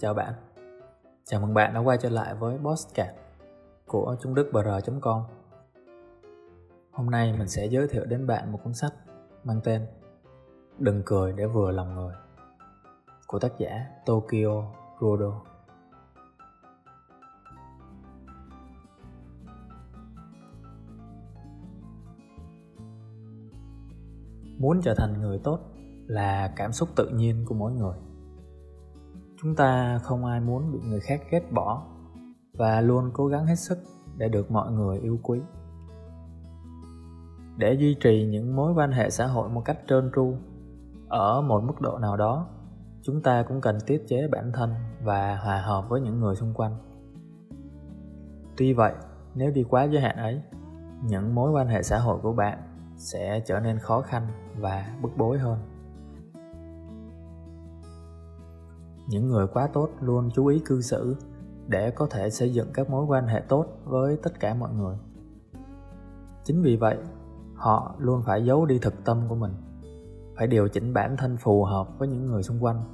Chào bạn. Chào mừng bạn đã quay trở lại với Postcard của trung đức br.com Hôm nay mình sẽ giới thiệu đến bạn một cuốn sách mang tên Đừng cười để vừa lòng người của tác giả Tokyo Rodo Muốn trở thành người tốt là cảm xúc tự nhiên của mỗi người chúng ta không ai muốn bị người khác ghét bỏ và luôn cố gắng hết sức để được mọi người yêu quý. Để duy trì những mối quan hệ xã hội một cách trơn tru, ở một mức độ nào đó, chúng ta cũng cần tiết chế bản thân và hòa hợp với những người xung quanh. Tuy vậy, nếu đi quá giới hạn ấy, những mối quan hệ xã hội của bạn sẽ trở nên khó khăn và bức bối hơn. Những người quá tốt luôn chú ý cư xử để có thể xây dựng các mối quan hệ tốt với tất cả mọi người. Chính vì vậy, họ luôn phải giấu đi thực tâm của mình, phải điều chỉnh bản thân phù hợp với những người xung quanh.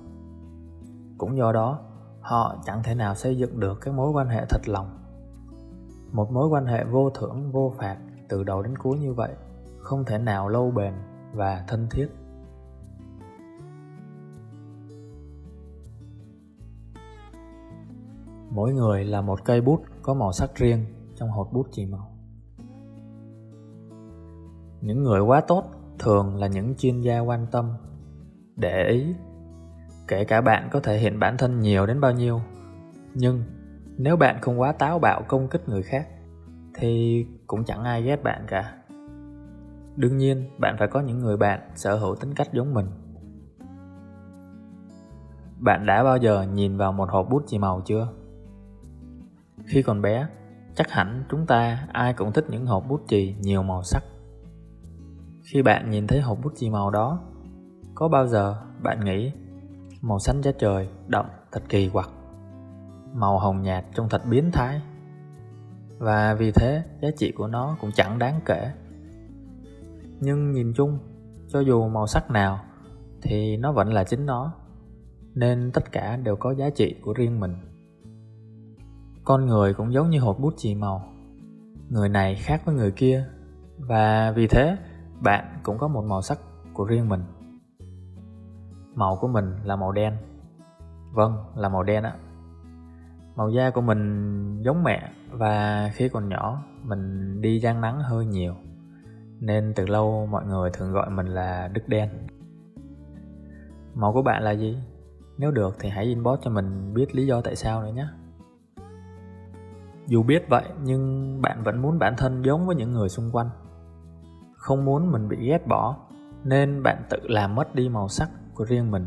Cũng do đó, họ chẳng thể nào xây dựng được các mối quan hệ thật lòng. Một mối quan hệ vô thưởng, vô phạt từ đầu đến cuối như vậy không thể nào lâu bền và thân thiết. Mỗi người là một cây bút có màu sắc riêng trong hộp bút chì màu. Những người quá tốt thường là những chuyên gia quan tâm. Để ý, kể cả bạn có thể hiện bản thân nhiều đến bao nhiêu, nhưng nếu bạn không quá táo bạo công kích người khác, thì cũng chẳng ai ghét bạn cả. Đương nhiên, bạn phải có những người bạn sở hữu tính cách giống mình. Bạn đã bao giờ nhìn vào một hộp bút chì màu chưa? Khi còn bé, chắc hẳn chúng ta ai cũng thích những hộp bút chì nhiều màu sắc. Khi bạn nhìn thấy hộp bút chì màu đó, có bao giờ bạn nghĩ màu xanh da trời đậm thật kỳ quặc, màu hồng nhạt trông thật biến thái và vì thế giá trị của nó cũng chẳng đáng kể. Nhưng nhìn chung, cho dù màu sắc nào thì nó vẫn là chính nó, nên tất cả đều có giá trị của riêng mình. Con người cũng giống như hộp bút chì màu. Người này khác với người kia Và vì thế bạn cũng có một màu sắc của riêng mình. Màu của mình là màu đen. Vâng, là màu đen ạ. Màu da của mình giống mẹ Và khi còn nhỏ mình đi gian nắng hơi nhiều Nên từ lâu mọi người thường gọi mình là Đức Đen. Màu của bạn là gì? Nếu được thì hãy inbox cho mình biết lý do tại sao nữa nhé dù biết vậy, nhưng bạn vẫn muốn bản thân giống với những người xung quanh. Không muốn mình bị ghét bỏ, nên bạn tự làm mất đi màu sắc của riêng mình.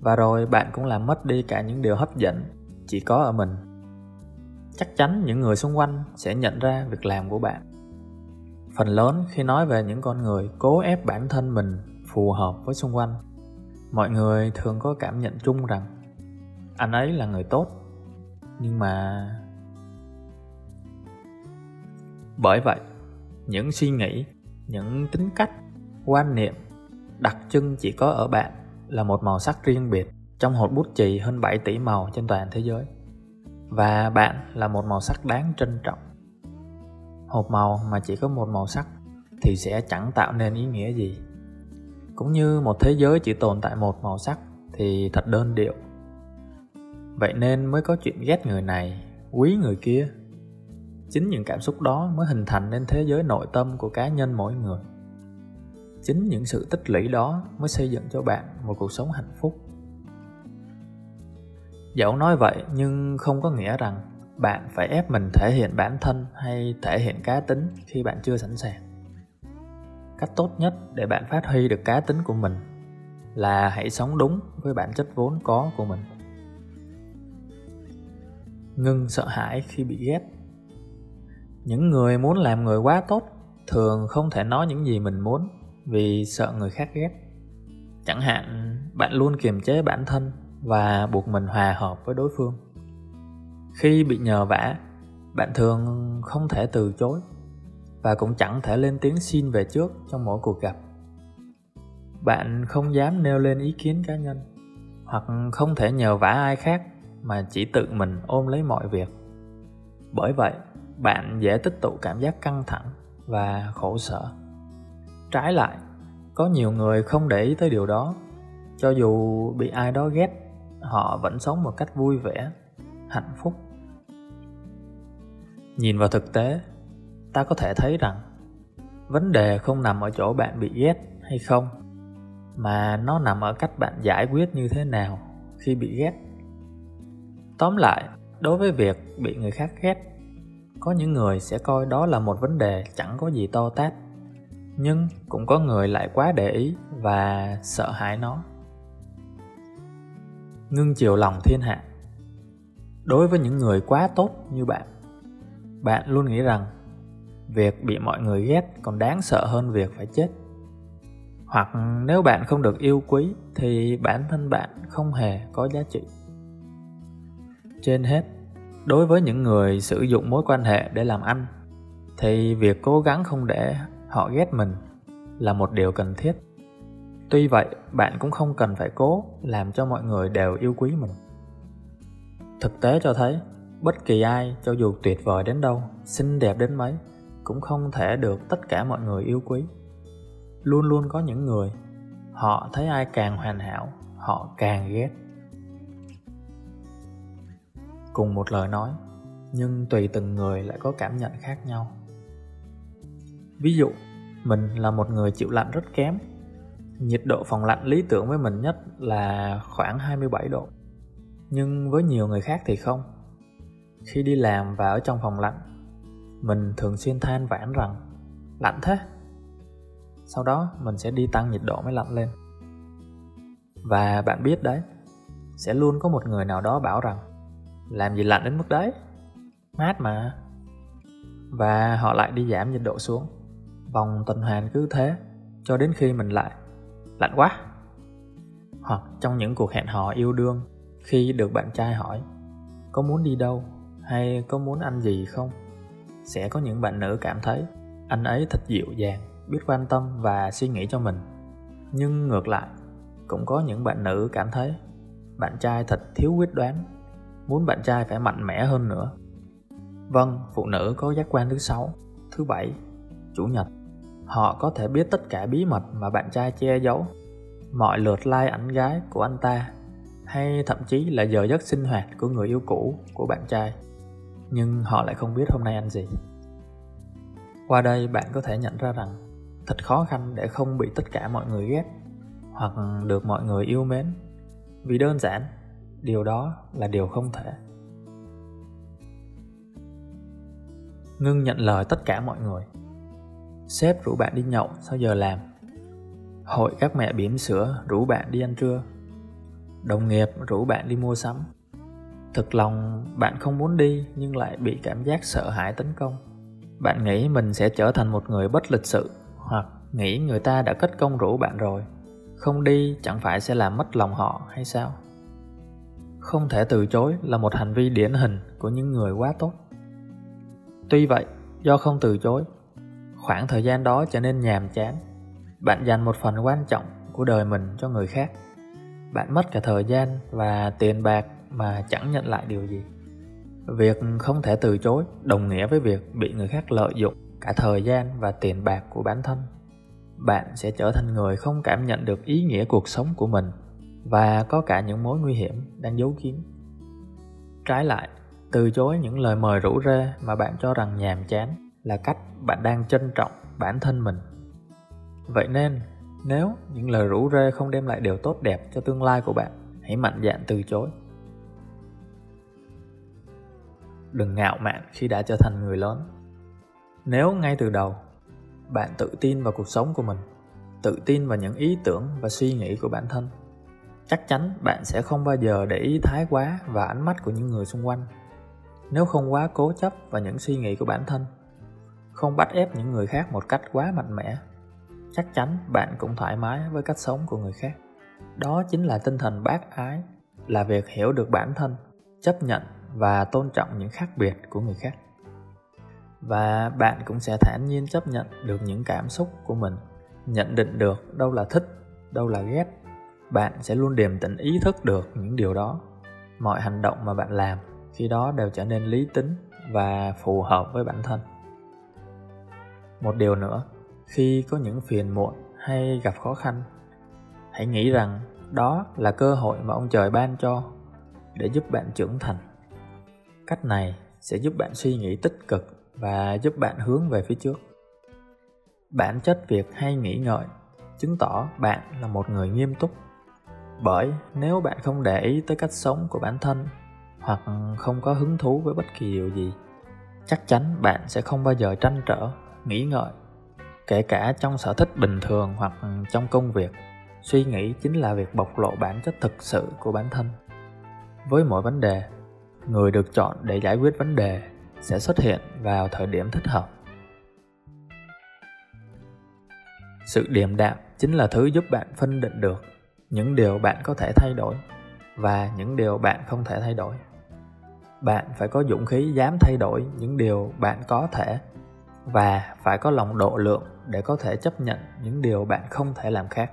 Và rồi bạn cũng làm mất đi cả những điều hấp dẫn chỉ có ở mình. Chắc chắn những người xung quanh sẽ nhận ra việc làm của bạn. Phần lớn khi nói về những con người cố ép bản thân mình phù hợp với xung quanh, mọi người thường có cảm nhận chung rằng, anh ấy là người tốt, nhưng mà bởi vậy, những suy nghĩ, những tính cách, quan niệm đặc trưng chỉ có ở bạn là một màu sắc riêng biệt trong hộp bút chì hơn 7 tỷ màu trên toàn thế giới. Và bạn là một màu sắc đáng trân trọng. Hộp màu mà chỉ có một màu sắc thì sẽ chẳng tạo nên ý nghĩa gì. Cũng như một thế giới chỉ tồn tại một màu sắc thì thật đơn điệu. Vậy nên mới có chuyện ghét người này, quý người kia chính những cảm xúc đó mới hình thành nên thế giới nội tâm của cá nhân mỗi người. Chính những sự tích lũy đó mới xây dựng cho bạn một cuộc sống hạnh phúc. Dẫu nói vậy, nhưng không có nghĩa rằng bạn phải ép mình thể hiện bản thân hay thể hiện cá tính khi bạn chưa sẵn sàng. Cách tốt nhất để bạn phát huy được cá tính của mình là hãy sống đúng với bản chất vốn có của mình. Ngưng sợ hãi khi bị ghét những người muốn làm người quá tốt thường không thể nói những gì mình muốn vì sợ người khác ghét. Chẳng hạn, bạn luôn kiềm chế bản thân và buộc mình hòa hợp với đối phương. Khi bị nhờ vả, bạn thường không thể từ chối và cũng chẳng thể lên tiếng xin về trước trong mỗi cuộc gặp. Bạn không dám nêu lên ý kiến cá nhân hoặc không thể nhờ vả ai khác mà chỉ tự mình ôm lấy mọi việc. Bởi vậy bạn dễ tích tụ cảm giác căng thẳng và khổ sở. Trái lại, có nhiều người không để ý tới điều đó. Cho dù bị ai đó ghét, họ vẫn sống một cách vui vẻ, hạnh phúc. Nhìn vào thực tế, ta có thể thấy rằng, vấn đề không nằm ở chỗ bạn bị ghét hay không, mà nó nằm ở cách bạn giải quyết như thế nào khi bị ghét. Tóm lại, đối với việc bị người khác ghét có những người sẽ coi đó là một vấn đề chẳng có gì to tát, nhưng cũng có người lại quá để ý và sợ hãi nó. Ngưng chiều lòng thiên hạ. Đối với những người quá tốt như bạn bạn luôn nghĩ rằng việc bị mọi người ghét còn đáng sợ hơn việc phải chết. Hoặc nếu bạn không được yêu quý thì bản thân bạn không hề có giá trị. Trên hết đối với những người sử dụng mối quan hệ để làm ăn, thì việc cố gắng không để họ ghét mình là một điều cần thiết. Tuy vậy, bạn cũng không cần phải cố làm cho mọi người đều yêu quý mình. Thực tế cho thấy, bất kỳ ai, cho dù tuyệt vời đến đâu, xinh đẹp đến mấy, cũng không thể được tất cả mọi người yêu quý. Luôn luôn có những người, họ thấy ai càng hoàn hảo, họ càng ghét cùng một lời nói, nhưng tùy từng người lại có cảm nhận khác nhau. Ví dụ, mình là một người chịu lạnh rất kém. Nhiệt độ phòng lạnh lý tưởng với mình nhất là khoảng 27 độ. Nhưng với nhiều người khác thì không. Khi đi làm và ở trong phòng lạnh, mình thường xuyên than vãn rằng, lạnh thế. Sau đó, mình sẽ đi tăng nhiệt độ mới lạnh lên. Và bạn biết đấy, sẽ luôn có một người nào đó bảo rằng làm gì lạnh đến mức đấy. Mát mà. Và họ lại đi giảm nhiệt độ xuống. Vòng tuần hoàn cứ thế, cho đến khi mình lại lạnh quá. Hoặc trong những cuộc hẹn hò yêu đương, khi được bạn trai hỏi, có muốn đi đâu? Hay có muốn ăn gì không? Sẽ có những bạn nữ cảm thấy, anh ấy thật dịu dàng, biết quan tâm và suy nghĩ cho mình. Nhưng ngược lại, cũng có những bạn nữ cảm thấy, bạn trai thật thiếu quyết đoán muốn bạn trai phải mạnh mẽ hơn nữa. Vâng phụ nữ có giác quan thứ sáu, thứ bảy, chủ nhật. Họ có thể biết tất cả bí mật mà bạn trai che giấu. Mọi lượt like ảnh gái của anh ta, hay thậm chí là giờ giấc sinh hoạt của người yêu cũ của bạn trai. Nhưng họ lại không biết hôm nay ăn gì. Qua đây bạn có thể nhận ra rằng, thật khó khăn để không bị tất cả mọi người ghét hoặc được mọi người yêu mến. Vì đơn giản điều đó là điều không thể. Ngưng nhận lời tất cả mọi người. Sếp rủ bạn đi nhậu sau giờ làm? Hội các mẹ bỉm sữa, rủ bạn đi ăn trưa. Đồng nghiệp rủ bạn đi mua sắm. Thực lòng, bạn không muốn đi, nhưng lại bị cảm giác sợ hãi tấn công. Bạn nghĩ mình sẽ trở thành một người bất lịch sự, hoặc nghĩ người ta đã cất công rủ bạn rồi. Không đi, chẳng phải sẽ làm mất lòng họ, hay sao? Không thể từ chối là một hành vi điển hình của những người quá tốt. Tuy vậy, do không từ chối, khoảng thời gian đó trở nên nhàm chán. Bạn dành một phần quan trọng của đời mình cho người khác. Bạn mất cả thời gian và tiền bạc mà chẳng nhận lại điều gì. Việc không thể từ chối đồng nghĩa với việc bị người khác lợi dụng cả thời gian và tiền bạc của bản thân. Bạn sẽ trở thành người không cảm nhận được ý nghĩa cuộc sống của mình và có cả những mối nguy hiểm đang giấu kín. Trái lại, từ chối những lời mời rủ rê mà bạn cho rằng nhàm chán là cách bạn đang trân trọng bản thân mình. Vậy nên, nếu những lời rủ rê không đem lại điều tốt đẹp cho tương lai của bạn, hãy mạnh dạn từ chối. Đừng ngạo mạn khi đã trở thành người lớn. Nếu ngay từ đầu, bạn tự tin vào cuộc sống của mình, tự tin vào những ý tưởng và suy nghĩ của bản thân chắc chắn bạn sẽ không bao giờ để ý thái quá và ánh mắt của những người xung quanh. Nếu không quá cố chấp vào những suy nghĩ của bản thân, không bắt ép những người khác một cách quá mạnh mẽ, chắc chắn bạn cũng thoải mái với cách sống của người khác. Đó chính là tinh thần bác ái, là việc hiểu được bản thân, chấp nhận và tôn trọng những khác biệt của người khác. Và bạn cũng sẽ thản nhiên chấp nhận được những cảm xúc của mình, nhận định được đâu là thích, đâu là ghét bạn sẽ luôn điềm tĩnh ý thức được những điều đó. Mọi hành động mà bạn làm, khi đó đều trở nên lý tính và phù hợp với bản thân. Một điều nữa, khi có những phiền muộn hay gặp khó khăn, hãy nghĩ rằng đó là cơ hội mà ông trời ban cho để giúp bạn trưởng thành. Cách này sẽ giúp bạn suy nghĩ tích cực và giúp bạn hướng về phía trước. Bản chất việc hay nghĩ ngợi chứng tỏ bạn là một người nghiêm túc bởi nếu bạn không để ý tới cách sống của bản thân hoặc không có hứng thú với bất kỳ điều gì, chắc chắn bạn sẽ không bao giờ tranh trở, nghĩ ngợi. Kể cả trong sở thích bình thường hoặc trong công việc, suy nghĩ chính là việc bộc lộ bản chất thực sự của bản thân. Với mỗi vấn đề, người được chọn để giải quyết vấn đề sẽ xuất hiện vào thời điểm thích hợp. Sự điềm đạm chính là thứ giúp bạn phân định được những điều bạn có thể thay đổi và những điều bạn không thể thay đổi. Bạn phải có dũng khí dám thay đổi những điều bạn có thể và phải có lòng độ lượng để có thể chấp nhận những điều bạn không thể làm khác.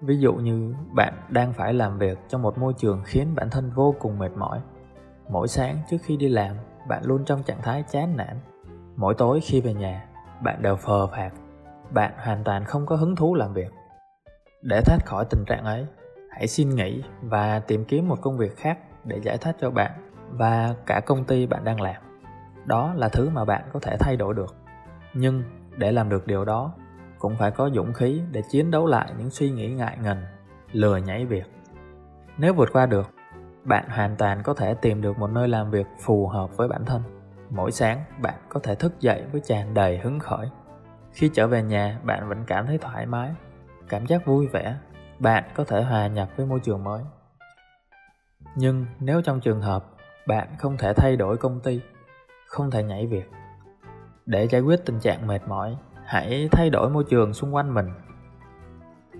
Ví dụ như bạn đang phải làm việc trong một môi trường khiến bản thân vô cùng mệt mỏi. Mỗi sáng trước khi đi làm, bạn luôn trong trạng thái chán nản. Mỗi tối khi về nhà, bạn đều phờ phạt. bạn hoàn toàn không có hứng thú làm việc để thoát khỏi tình trạng ấy, hãy xin nghỉ và tìm kiếm một công việc khác để giải thoát cho bạn và cả công ty bạn đang làm. Đó là thứ mà bạn có thể thay đổi được. Nhưng để làm được điều đó, cũng phải có dũng khí để chiến đấu lại những suy nghĩ ngại ngần, lừa nhảy việc. Nếu vượt qua được, bạn hoàn toàn có thể tìm được một nơi làm việc phù hợp với bản thân. Mỗi sáng, bạn có thể thức dậy với tràn đầy hứng khởi. Khi trở về nhà, bạn vẫn cảm thấy thoải mái cảm giác vui vẻ, bạn có thể hòa nhập với môi trường mới. Nhưng nếu trong trường hợp bạn không thể thay đổi công ty, không thể nhảy việc, để giải quyết tình trạng mệt mỏi, hãy thay đổi môi trường xung quanh mình.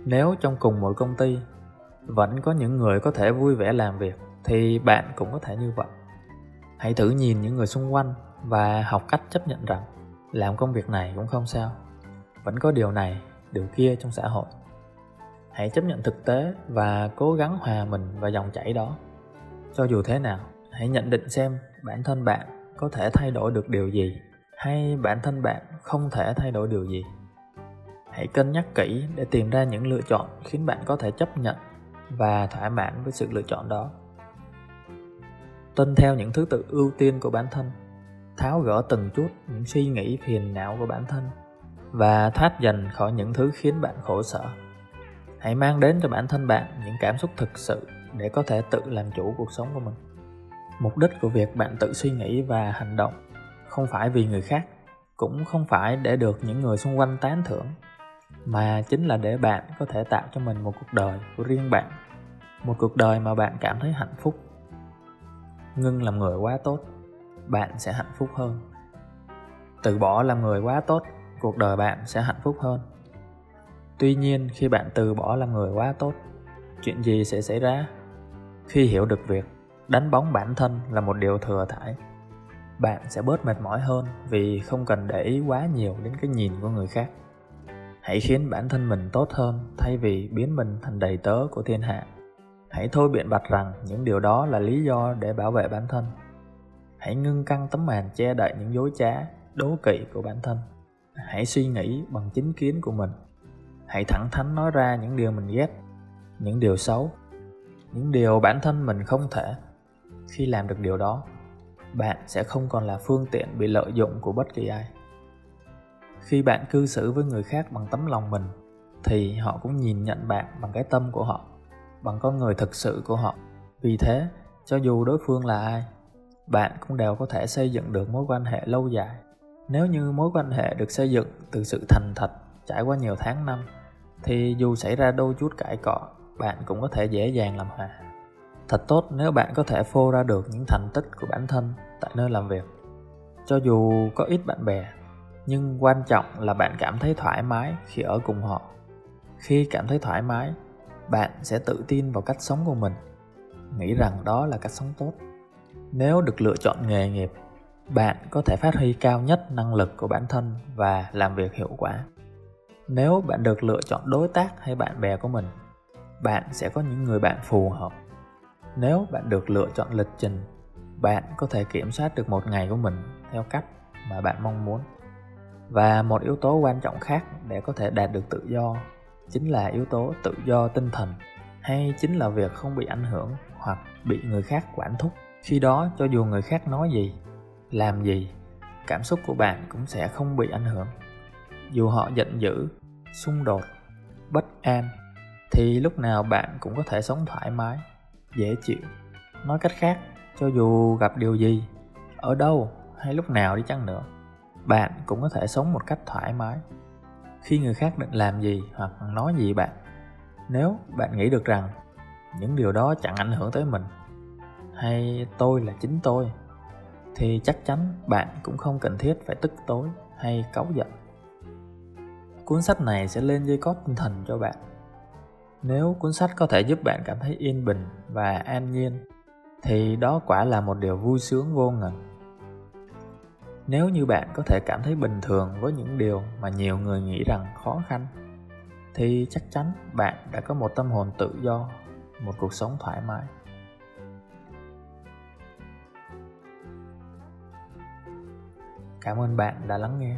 Nếu trong cùng một công ty vẫn có những người có thể vui vẻ làm việc, thì bạn cũng có thể như vậy. Hãy thử nhìn những người xung quanh và học cách chấp nhận rằng làm công việc này cũng không sao. Vẫn có điều này điều kia trong xã hội. Hãy chấp nhận thực tế và cố gắng hòa mình vào dòng chảy đó. Cho dù thế nào, hãy nhận định xem bản thân bạn có thể thay đổi được điều gì, hay bản thân bạn không thể thay đổi điều gì. Hãy cân nhắc kỹ để tìm ra những lựa chọn khiến bạn có thể chấp nhận và thỏa mãn với sự lựa chọn đó. Tuân theo những thứ tự ưu tiên của bản thân. Tháo gỡ từng chút những suy nghĩ phiền não của bản thân và thoát dần khỏi những thứ khiến bạn khổ sở. Hãy mang đến cho bản thân bạn những cảm xúc thực sự để có thể tự làm chủ cuộc sống của mình. Mục đích của việc bạn tự suy nghĩ và hành động không phải vì người khác, cũng không phải để được những người xung quanh tán thưởng, mà chính là để bạn có thể tạo cho mình một cuộc đời của riêng bạn, một cuộc đời mà bạn cảm thấy hạnh phúc. Ngưng làm người quá tốt, bạn sẽ hạnh phúc hơn. Từ bỏ làm người quá tốt cuộc đời bạn sẽ hạnh phúc hơn. Tuy nhiên, khi bạn từ bỏ làm người quá tốt, chuyện gì sẽ xảy ra? Khi hiểu được việc đánh bóng bản thân là một điều thừa thải, bạn sẽ bớt mệt mỏi hơn vì không cần để ý quá nhiều đến cái nhìn của người khác. Hãy khiến bản thân mình tốt hơn thay vì biến mình thành đầy tớ của thiên hạ. Hãy thôi biện bạch rằng những điều đó là lý do để bảo vệ bản thân. Hãy ngưng căng tấm màn che đậy những dối trá, đố kỵ của bản thân hãy suy nghĩ bằng chính kiến của mình. Hãy thẳng thắn nói ra những điều mình ghét, những điều xấu, những điều bản thân mình không thể. Khi làm được điều đó, bạn sẽ không còn là phương tiện bị lợi dụng của bất kỳ ai. Khi bạn cư xử với người khác bằng tấm lòng mình, thì họ cũng nhìn nhận bạn bằng cái tâm của họ, bằng con người thực sự của họ. Vì thế, cho dù đối phương là ai, bạn cũng đều có thể xây dựng được mối quan hệ lâu dài nếu như mối quan hệ được xây dựng từ sự thành thật trải qua nhiều tháng năm, thì dù xảy ra đôi chút cãi cọ, bạn cũng có thể dễ dàng làm hòa. Thật tốt nếu bạn có thể phô ra được những thành tích của bản thân tại nơi làm việc. Cho dù có ít bạn bè, nhưng quan trọng là bạn cảm thấy thoải mái khi ở cùng họ. Khi cảm thấy thoải mái, bạn sẽ tự tin vào cách sống của mình, nghĩ rằng đó là cách sống tốt. Nếu được lựa chọn nghề nghiệp bạn có thể phát huy cao nhất năng lực của bản thân và làm việc hiệu quả. Nếu bạn được lựa chọn đối tác hay bạn bè của mình, bạn sẽ có những người bạn phù hợp. Nếu bạn được lựa chọn lịch trình, bạn có thể kiểm soát được một ngày của mình theo cách mà bạn mong muốn. Và một yếu tố quan trọng khác để có thể đạt được tự do chính là yếu tố tự do tinh thần hay chính là việc không bị ảnh hưởng hoặc bị người khác quản thúc. Khi đó, cho dù người khác nói gì làm gì, cảm xúc của bạn cũng sẽ không bị ảnh hưởng. Dù họ giận dữ, xung đột, bất an, thì lúc nào bạn cũng có thể sống thoải mái, dễ chịu. Nói cách khác, cho dù gặp điều gì, ở đâu hay lúc nào đi chăng nữa, bạn cũng có thể sống một cách thoải mái. Khi người khác định làm gì hoặc nói gì bạn, nếu bạn nghĩ được rằng những điều đó chẳng ảnh hưởng tới mình, hay tôi là chính tôi thì chắc chắn bạn cũng không cần thiết phải tức tối hay cáu giận. Cuốn sách này sẽ lên dây cót tinh thần cho bạn. Nếu cuốn sách có thể giúp bạn cảm thấy yên bình và an nhiên, thì đó quả là một điều vui sướng vô ngần. Nếu như bạn có thể cảm thấy bình thường với những điều mà nhiều người nghĩ rằng khó khăn, thì chắc chắn bạn đã có một tâm hồn tự do, một cuộc sống thoải mái. Cảm ơn bạn đã lắng nghe.